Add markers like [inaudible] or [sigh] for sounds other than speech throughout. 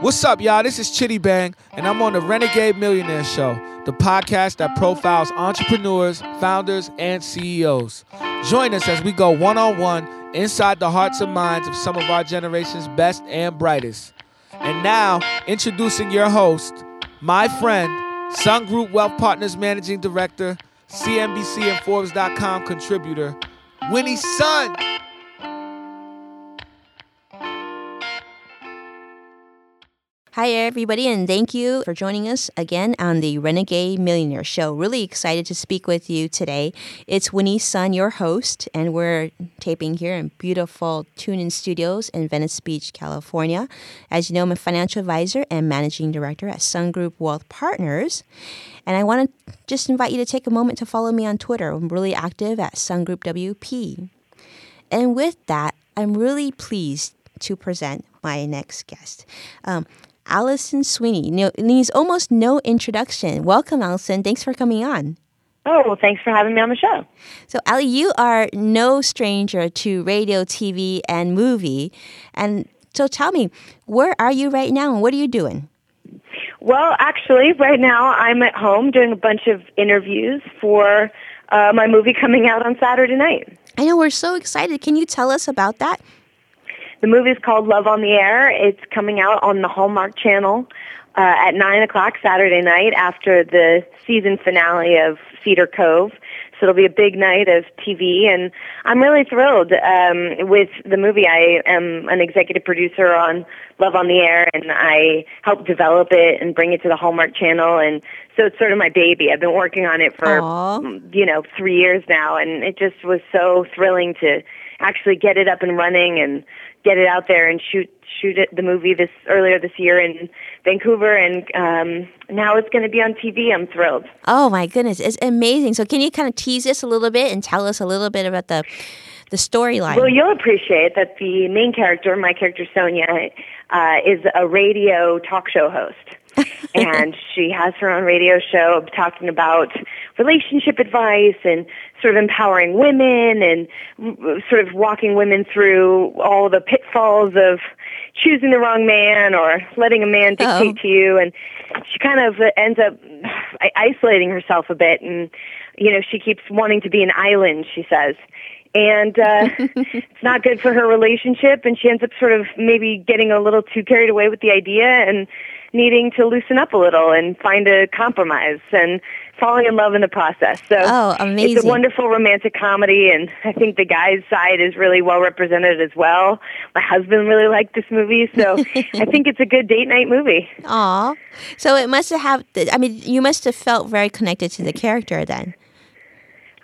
What's up, y'all? This is Chitty Bang, and I'm on the Renegade Millionaire Show, the podcast that profiles entrepreneurs, founders, and CEOs. Join us as we go one on one inside the hearts and minds of some of our generation's best and brightest. And now, introducing your host, my friend, Sun Group Wealth Partners Managing Director, CNBC and Forbes.com contributor, Winnie Sun. Hi, everybody, and thank you for joining us again on the Renegade Millionaire Show. Really excited to speak with you today. It's Winnie Sun, your host, and we're taping here in beautiful TuneIn Studios in Venice Beach, California. As you know, I'm a financial advisor and managing director at Sun Group Wealth Partners. And I want to just invite you to take a moment to follow me on Twitter. I'm really active at Sun Group WP. And with that, I'm really pleased to present my next guest. Um, Alison Sweeney needs almost no introduction. Welcome, Allison. Thanks for coming on. Oh, well, thanks for having me on the show. So, Ali, you are no stranger to radio, TV, and movie. And so tell me, where are you right now and what are you doing? Well, actually, right now I'm at home doing a bunch of interviews for uh, my movie coming out on Saturday night. I know, we're so excited. Can you tell us about that? The movie is called Love on the Air. It's coming out on the Hallmark Channel uh, at 9 o'clock Saturday night after the season finale of Cedar Cove. So it'll be a big night of TV, and I'm really thrilled um, with the movie. I am an executive producer on Love on the Air, and I help develop it and bring it to the Hallmark Channel, and so it's sort of my baby. I've been working on it for Aww. you know three years now, and it just was so thrilling to actually get it up and running and get it out there and shoot shoot it the movie this earlier this year in Vancouver and um now it's going to be on TV. I'm thrilled. Oh my goodness, it's amazing. So can you kind of tease us a little bit and tell us a little bit about the the storyline? Well, you'll appreciate that the main character, my character Sonia, uh, is a radio talk show host. [laughs] and she has her own radio show talking about relationship advice and sort of empowering women and sort of walking women through all the pitfalls of choosing the wrong man or letting a man dictate oh. to you and she kind of uh, ends up isolating herself a bit and you know she keeps wanting to be an island she says and uh [laughs] it's not good for her relationship and she ends up sort of maybe getting a little too carried away with the idea and needing to loosen up a little and find a compromise and falling in love in the process. So oh, amazing. it's a wonderful romantic comedy and I think the guy's side is really well represented as well. My husband really liked this movie, so I think it's a good date night movie. [laughs] Aw. So it must have I mean, you must have felt very connected to the character then.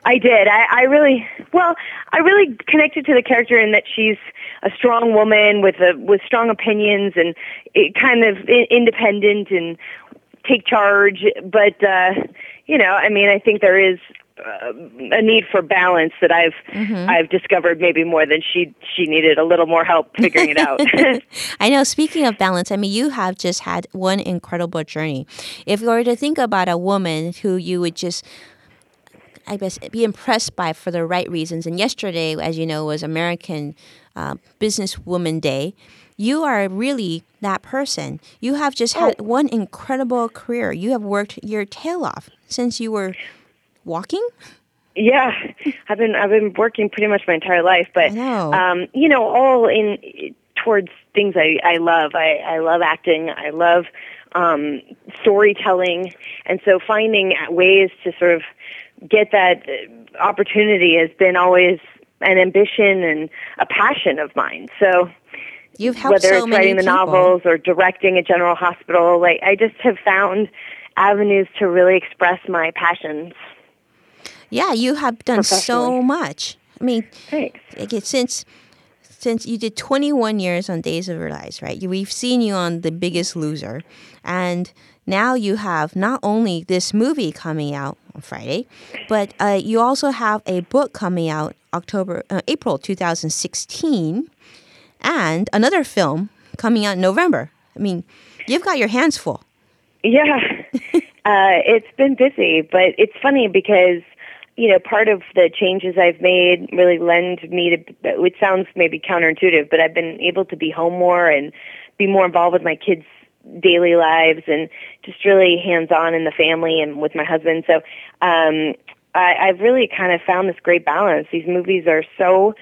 I did. I, I really, well, I really connected to the character in that she's a strong woman with a with strong opinions and it kind of independent and take charge. But uh, you know, I mean, I think there is uh, a need for balance that I've mm-hmm. I've discovered maybe more than she she needed a little more help figuring it out. [laughs] [laughs] I know. Speaking of balance, I mean, you have just had one incredible journey. If you were to think about a woman who you would just I guess, be impressed by for the right reasons. And yesterday, as you know, was American uh, Businesswoman Day. You are really that person. You have just had oh. one incredible career. You have worked your tail off since you were walking. Yeah, I've been I've been working pretty much my entire life, but know. um, you know, all in towards things I I love. I I love acting. I love um, storytelling, and so finding ways to sort of get that uh, opportunity has been always an ambition and a passion of mine. So You've helped whether so it's writing the people. novels or directing a general hospital, like I just have found avenues to really express my passions. Yeah, you have done so much. I mean, Thanks. Since since you did 21 years on Days of Our Lives, right? We've seen you on The Biggest Loser, and now you have not only this movie coming out on Friday, but uh, you also have a book coming out October, uh, April 2016, and another film coming out in November. I mean, you've got your hands full. Yeah, [laughs] uh, it's been busy, but it's funny because you know part of the changes I've made really lend me to. It sounds maybe counterintuitive, but I've been able to be home more and be more involved with my kids' daily lives and just really hands on in the family and with my husband. So um, I, I've really kind of found this great balance. These movies are so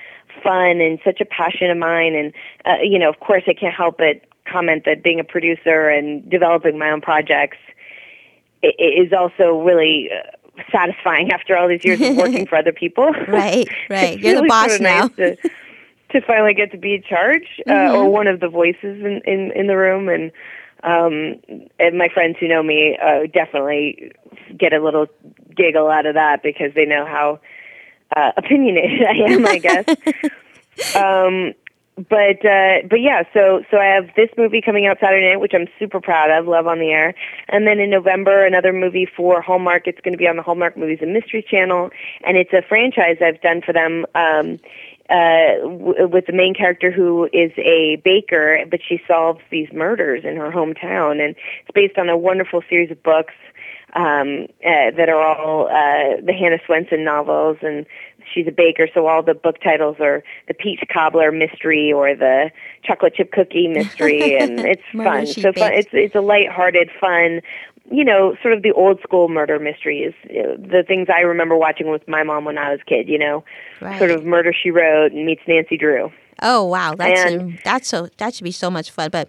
fun and such a passion of mine, and uh, you know, of course, I can't help but comment that being a producer and developing my own projects is also really. Uh, satisfying after all these years of working for other people. [laughs] right, right. You're really the boss sort of now. Nice to, to finally get to be in charge uh, Mm-hmm. or one of the voices in, in, in the room. And, um, and my friends who know me uh, definitely get a little giggle out of that because they know how uh, opinionated [laughs] I am, I guess. [laughs] um, but uh, but yeah, so so I have this movie coming out Saturday night, which I'm super proud of, Love on the Air, and then in November another movie for Hallmark. It's going to be on the Hallmark Movies and Mystery Channel, and it's a franchise I've done for them. Um, uh, w- with the main character who is a baker, but she solves these murders in her hometown, and it's based on a wonderful series of books um, uh, that are all uh, the Hannah Swensen novels, and she's a baker, so all the book titles are the Peach Cobbler Mystery or the Chocolate Chip Cookie Mystery, [laughs] and it's fun. So fun. It's it's a lighthearted, fun. You know, sort of the old school murder mysteries, uh, the things I remember watching with my mom when I was a kid. You know, Right. sort of Murder She Wrote and meets Nancy Drew. Oh wow, that's And- a, that's so that should be so much fun. But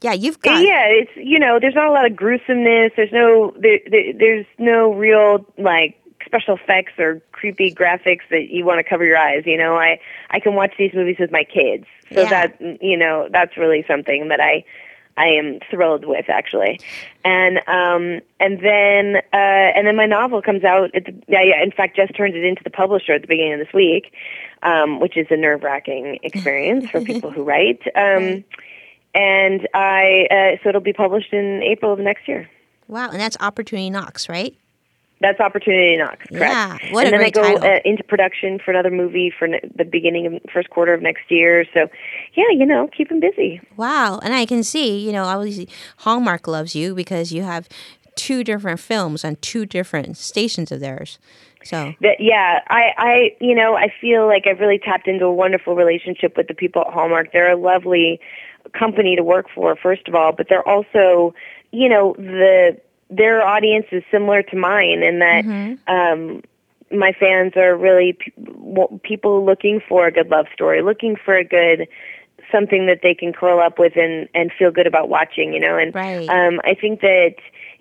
yeah, you've got yeah, it's you know, there's not a lot of gruesomeness. There's no there, there there's no real like special effects or creepy graphics that you want to cover your eyes. You know, I I can watch these movies with my kids, so Yeah. that you know that's really something that I I am thrilled with actually. And um and then uh and then my novel comes out. The, yeah, yeah. In fact, just turned it into the publisher at the beginning of this week, um, which is a nerve wracking experience for [laughs] people who write. Um, and I uh, so it'll be published in April of next year. wow, and that's Opportunity Knocks, right? That's Opportunity Knocks, correct? Yeah, what and a then great I go. Uh, into production for another movie for ne- the beginning of first quarter of next year. So, yeah, you know, keep 'em busy. Wow, and I can see, you know, obviously Hallmark loves you because you have two different films on two different stations of theirs. So That yeah, I I you know I feel like I've really tapped into a wonderful relationship with the people at Hallmark. They're a lovely company to work for, first of all, but they're also you know the their audience is similar to mine in that um, my fans are really p- w- people looking for a good love story, looking for a good something that they can curl up with and and feel good about watching. You know, and Right. um, I think that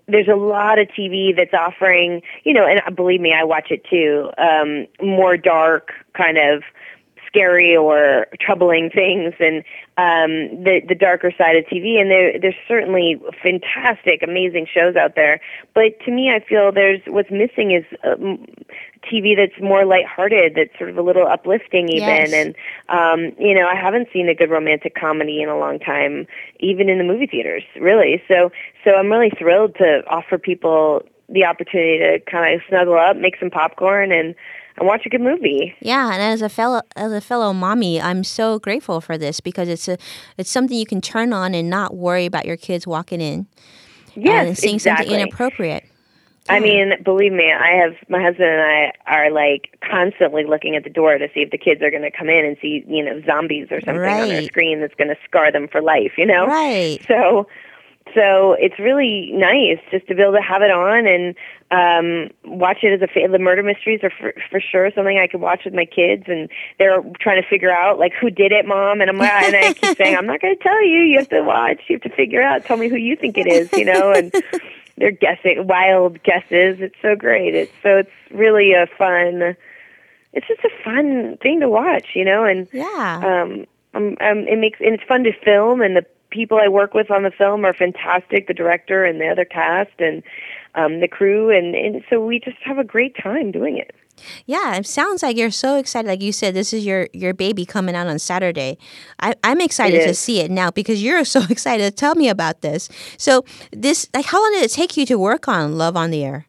there's a lot of TV that's offering, you know, and believe me, I watch it too. Um, more dark, kind of scary or troubling things, and um, the the darker side of TV. And there there's certainly fantastic, amazing shows out there. But to me, I feel there's what's missing is um, TV that's more lighthearted, that's sort of a little uplifting, even. Yes. And um, you know, I haven't seen a good romantic comedy in a long time, even in the movie theaters, really. So, so I'm really thrilled to offer people the opportunity to kind of snuggle up, make some popcorn, and and watch a good movie. yeah, and as a fellow as a fellow mommy, I'm so grateful for this because it's a it's something you can turn on and not worry about your kids walking in uh, Yes, and seeing exactly. something inappropriate. I mean, believe me, I have my husband and I are like constantly looking at the door to see if the kids are going to come in and see, you know, zombies or something on their screen that's going to scar them for life, you know? Right. So, so it's really nice just to be able to have it on and um watch it as a fa- the murder mysteries are for, for sure something I could watch with my kids and they're trying to figure out like who did it, mom, and I'm like, and I keep saying I'm not going to tell you. You have to watch. You have to figure out. Tell me who you think it is, you know, and. They're guessing wild guesses. It's so great. It's so it's really a fun. It's just a fun thing to watch, you know, and Yeah. um, um, um, it makes and it's fun to film, and the people I work with on the film are fantastic. The director and the other cast and um, the crew, and, and so we just have a great time doing it. Yeah, it sounds like you're so excited. Like you said, this is your your baby coming out on Saturday. I, I'm excited to see it now because you're [laughs] so excited. Tell me about this. So this, like, how long did it take you to work on Love on the Air?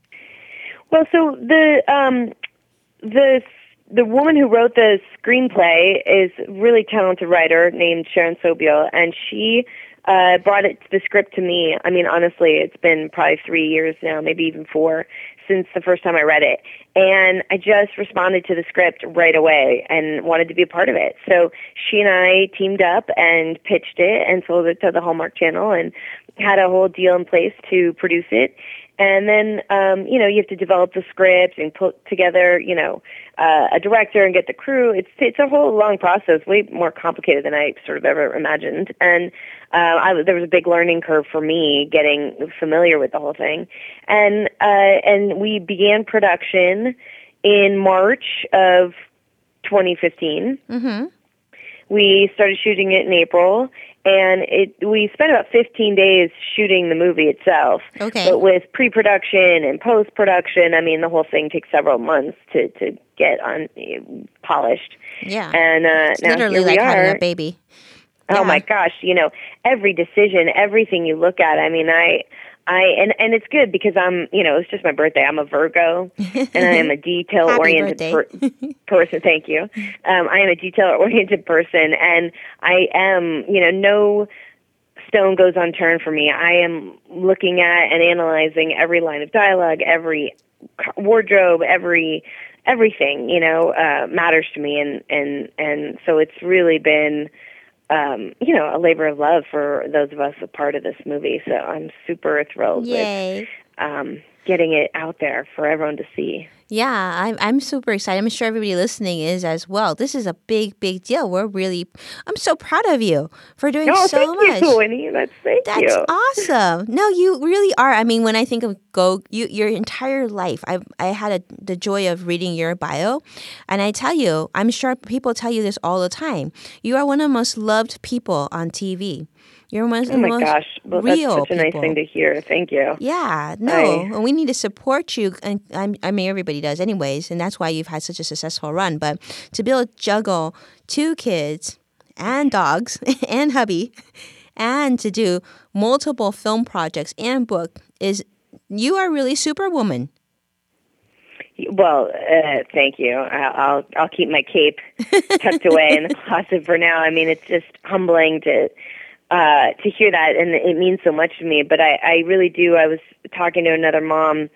Well, so the um, the the woman who wrote the screenplay is a really talented writer named Sharon Soboil, and she uh, brought it the script to me. I mean, honestly, it's been probably three years now, maybe even four, since the first time I read it. And I just responded to the script right away and wanted to be a part of it. So she and I teamed up and pitched it and sold it to the Hallmark Channel and had a whole deal in place to produce it and then um, you know you have to develop the script and put together you know uh, a director and get the crew. It's it's a whole long process, way more complicated than I sort of ever imagined. And uh, I, there was a big learning curve for me getting familiar with the whole thing. And uh, and we began production in March of 2015. Mm-hmm. We started shooting it in April, and it we spent about 15 days shooting the movie itself. Okay. But with pre-production and post-production, I mean, the whole thing takes several months to to get on polished. Yeah. And uh, It's now literally here we like are. having a baby. Oh Yeah. my gosh, you know, every decision, everything you look at. I mean, I I and and it's good because I'm, you know, it's just my birthday. I'm a Virgo and I am a [laughs] detail oriented per- person. Thank you. Um I am a detail oriented person and I am, you know, no stone goes unturned for me. I am looking at and analyzing every line of dialogue, every wardrobe, every everything, you know, uh matters to me and and and so it's really been um, you know, a labor of love for those of us a part of this movie. So I'm super thrilled Yay. with um, getting it out there for everyone to see. Yeah, I'm, I'm super excited. I'm sure everybody listening is as well. This is a big, big deal. We're really, I'm so proud of you for doing Oh, so thank much. you, Winnie. That's thank That's you. awesome. No, you really are. I mean, when I think of go, you your entire life, I I had a, the joy of reading your bio, and I tell you, I'm sure people tell you this all the time. You are one of the most loved people on TV. You're one of the Oh my most gosh. Well, real that's such a nice people. thing to hear. Thank you. Yeah, no, I- and we need to support you. And I'm, I mean, everybody does, anyways, and that's why you've had such a successful run. But to be able to juggle two kids and dogs [laughs] and hubby, and to do multiple film projects and book is you are really superwoman. Well, uh, thank you. I'll I'll keep my cape tucked away in the [laughs] closet for now. I mean, it's just humbling to uh, to hear that, and it means so much to me. But I, I really do. I was talking to another mom.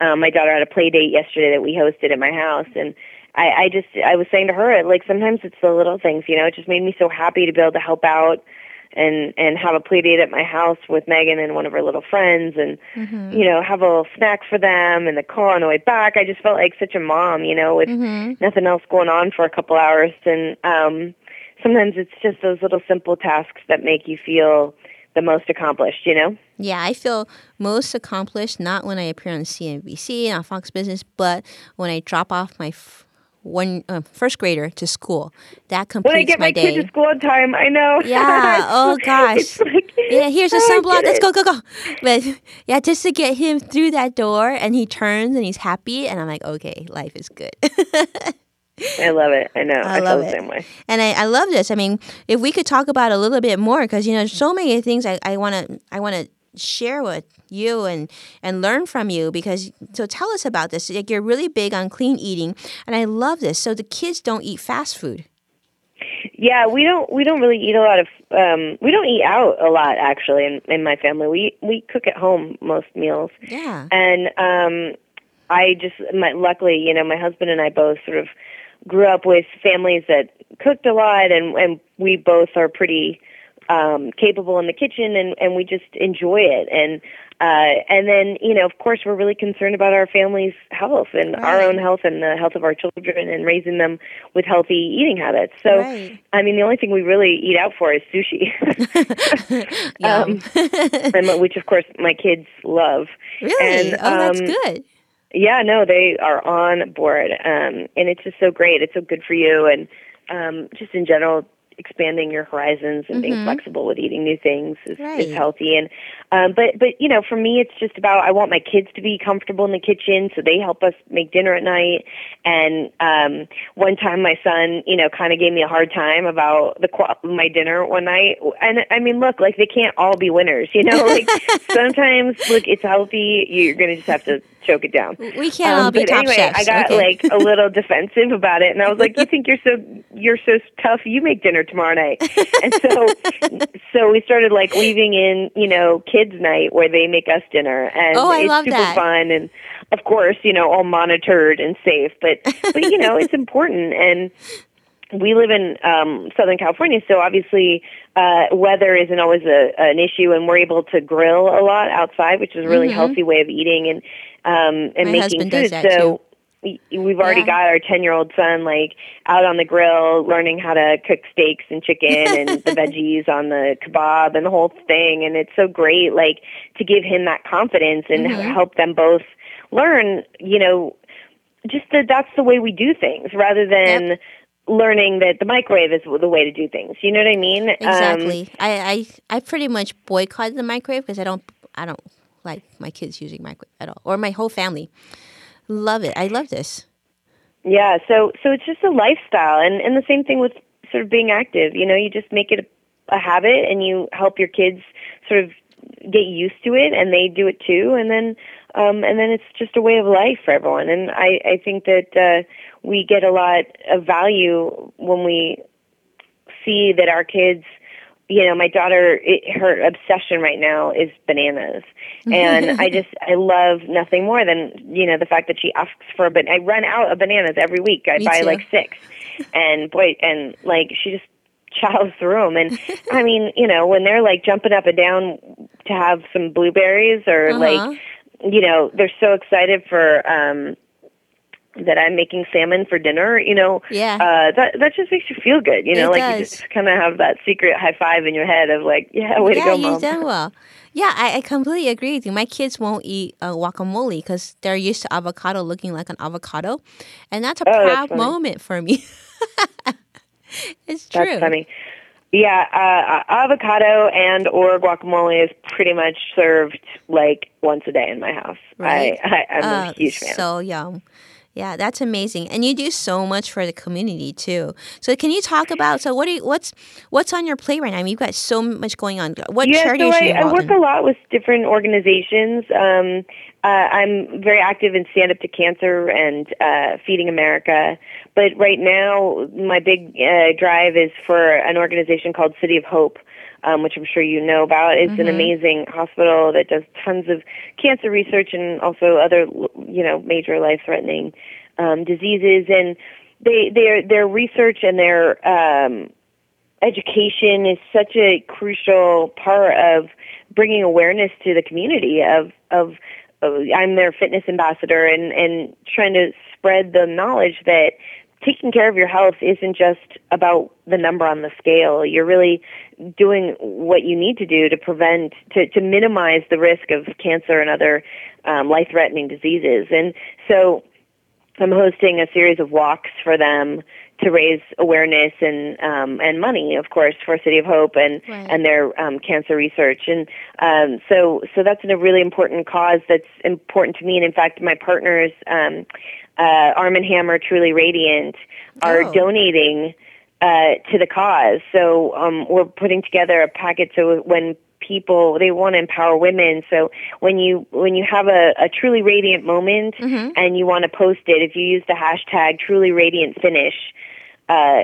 Um, my daughter had a play date yesterday that we hosted at my house, and I, I just I was saying to her, like sometimes it's the little things, you know. It just made me so happy to be able to help out and and have a play date at my house with Megan and one of her little friends, and you know have a little snack for them and the car on the way back. I just felt like such a mom, you know, with nothing else going on for a couple hours, and um, sometimes it's just those little simple tasks that make you feel the most accomplished, you know. Yeah, I feel most accomplished not when I appear on CNBC and on Fox Business, but when I drop off my f- one uh, first grader to school. That completes When I get my, my, day. kid to school on time, I know. [laughs] Yeah, oh, [laughs] gosh. Like, Yeah, here's a sunblock. Let's go, go, go. But yeah, just to get him through that door and he turns and he's happy and I'm like, okay, life is good. [laughs] I love it. I know. I I, love feel the it. same way. and I, I love this. I mean, if we could talk about a little bit more, because you know, so many things I, I wanna I wanna share with you and and learn from you because so tell us about this. Like you're really big on clean eating and I love this. So the kids don't eat fast food. Yeah, we don't we don't really eat a lot of um we don't eat out a lot actually in in my family. We we cook at home most meals. Yeah. And um I just my luckily, you know, my husband and I both sort of grew up with families that cooked a lot and and we both are pretty um capable in the kitchen and and we just enjoy it and uh and then you know of course we're really concerned about our family's health and our own health and the health of our children and raising them with healthy eating habits so Right. i mean the only thing we really eat out for is sushi [laughs] [laughs] um, and which of course my kids love really? and, oh, that's um, good. Yeah, no, they are on board, um, and it's just so great. It's so good for you, and um, just in general, expanding your horizons and being flexible with eating new things is, Mm-hmm. Right. is healthy. And um, but but you know, for me, it's just about I want my kids to be comfortable in the kitchen, so they help us make dinner at night. And um, one time, my son, you know, kind of gave me a hard time about the my dinner one night. And I mean, look, like they can't all be winners, you know. [laughs] Like sometimes, look, it's healthy. You're gonna just have to choke it down. We can't all be Um, but top anyway, chefs. I got okay. like a little [laughs] defensive about it, and I was like, "You think you're so you're so tough? You make dinner tomorrow night." And so, [laughs] so we started like weaving in, you know, kids' night where they make us dinner, and Oh, I it's super that. fun. And of course, you know, all monitored and safe. But but you know, it's [laughs] important and we live in um, Southern California, so obviously uh, weather isn't always a, an issue, and we're able to grill a lot outside, which is a really Mhm. healthy way of eating and um, and My making food. so we- we've already Yeah. got our ten year old son like out on the grill, learning how to cook steaks and chicken and the [laughs] veggies on the kebab and the whole thing, and it's so great, like to give him that confidence and Mhm. help them both learn, you know, just that that's the way we do things rather than learning that the microwave is the way to do things. You know what I mean? Um, Exactly. I, I I pretty much boycotted the microwave because I don't I don't like my kids using microwave at all, or my whole family. Love it. I love this. yeah. So so it's just a lifestyle, and and the same thing with sort of being active. You know, you just make it a, a habit, and you help your kids sort of get used to it, and they do it too, and then. Um, and then it's just a way of life for everyone, and I, I think that uh, we get a lot of value when we see that our kids you know my daughter it, her obsession right now is bananas. [laughs] And i just i love nothing more than you know the fact that she asks for but i run out of bananas every week. I Me buy too. like six. And boy and like she just chows through them and i mean you know when they're like jumping up and down to have some blueberries or Uh-huh. like you know they're so excited for um that I'm making salmon for dinner, you know, Yeah. uh, that that just makes you feel good, you know, It like you just kind of have that secret high five in your head of like, yeah, way yeah, to go, mom. done well. Yeah, I, I completely agree with you. My kids won't eat uh, guacamole because they're used to avocado looking like an avocado, and that's a Oh, proud funny. moment for me. [laughs] it's true. That's funny. Yeah, uh, avocado and or guacamole is pretty much served like once a day in my house. Right. I, I I'm Uh, a huge fan. So yum. Yeah, that's amazing, and you do so much for the community too. So, can you talk about so what? Do you, what's what's on your plate right now? I mean, you've got so much going on. What yeah, charities so I, I work in? a lot with different organizations. Um, uh, I'm very active in Stand Up to Cancer and uh, Feeding America. But right now, my big uh, drive is for an organization called City of Hope, um, which I'm sure you know about. It's an amazing hospital that does tons of cancer research and also other, you know, major life-threatening um, diseases. And they their their research and their um, education is such a crucial part of bringing awareness to the community of, of I'm their fitness ambassador and and trying to spread the knowledge that taking care of your health isn't just about the number on the scale. You're really doing what you need to do to prevent to to minimize the risk of cancer and other um, life threatening diseases. And so I'm hosting a series of walks for them to raise awareness and um, and money, of course, for City of Hope and Right. and their um, cancer research. And um, so so that's a really important cause that's important to me. And in fact, my partners, um, uh, Arm and Hammer, Truly Radiant, are Oh. donating uh, to the cause. So um, we're putting together a packet so when people they want to empower women so when you when you have a, a truly radiant moment Mhm. and you want to post it if you use the hashtag truly radiant finish uh,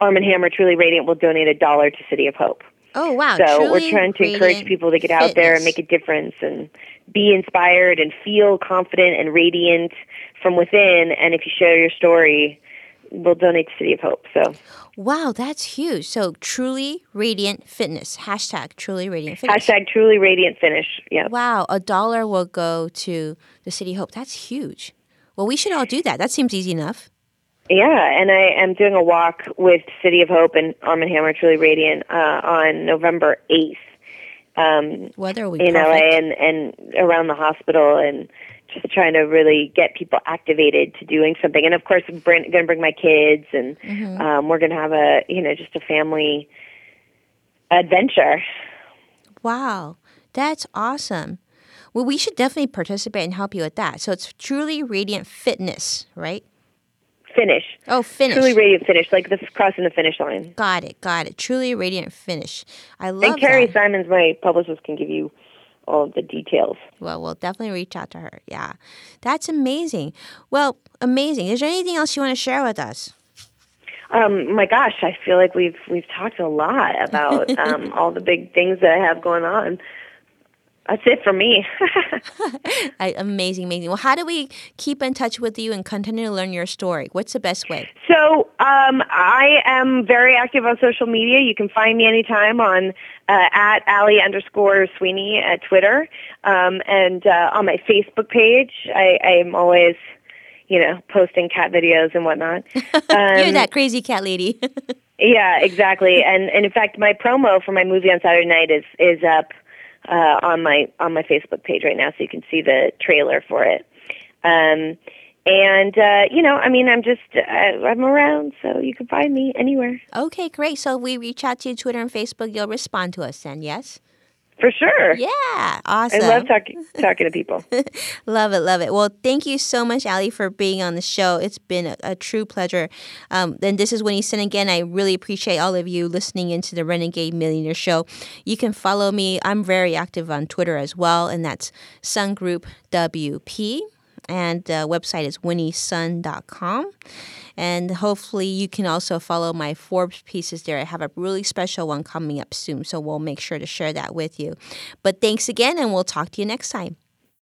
arm and hammer truly radiant will donate a dollar to city of hope Oh wow! so Truly we're trying to encourage people to get out there and make a difference and be inspired and feel confident and radiant from within and if you share your story we'll donate to city of hope so Wow, that's huge. So truly radiant fitness. Hashtag truly radiant fitness. hashtag truly radiant finish yeah Wow, a dollar will go to the City of Hope. That's huge. Well, we should all do that. That seems easy enough. Yeah, and I am doing a walk with City of Hope and Arm and Hammer Truly Radiant uh, on November 8th um, Weather will be in perfect. LA and, and around the hospital and just trying to really get people activated to doing something. And of course, I'm going to bring my kids and Mm-hmm. um, we're going to have a, you know, just a family adventure. Wow, that's awesome. Well, we should definitely participate and help you with that. So it's truly radiant fitness, right? Finish. Oh, finish. Truly Radiant Finish, like this crossing the finish line. got it, got it. Truly radiant finish. I love it. And Carrie that. Simons, my publicist, can give you all of the details. Well, we'll definitely reach out to her. Yeah, that's amazing. Well, amazing. Is there anything else you want to share with us? Um, my gosh, I feel like we've we've talked a lot about [laughs] um, all the big things that I have going on. That's it for me. [laughs] [laughs] Amazing, amazing. Well, how do we keep in touch with you and continue to learn your story? What's the best way? So um, I am very active on social media. You can find me anytime on uh, at Ali underscore Sweeney at Twitter um, and uh, on my Facebook page. I, I am always you know, posting cat videos and whatnot. [laughs] Um, You're that crazy cat lady. yeah, exactly. And and in fact, my promo for my movie on Saturday night is is up uh, on my on my Facebook page right now, so you can see the trailer for it. Um, and uh, you know, I mean, I'm just uh, I'm around, so you can find me anywhere. Okay, great. So we reach out to you Twitter and Facebook. You'll respond to us then, yes? For sure. Yeah, awesome. I love talking talking to people. [laughs] love it, love it. Well, thank you so much, Ali, for being on the show. It's been a, a true pleasure. Um, and this is Winnie Sun again. I really appreciate all of you listening into the Renegade Millionaire Show. You can follow me. I'm very active on Twitter as well, and that's Sun Group WP. And the website is winniesun.com. And hopefully, you can also follow my Forbes pieces there. I have a really special one coming up soon, so we'll make sure to share that with you. But thanks again, and we'll talk to you next time.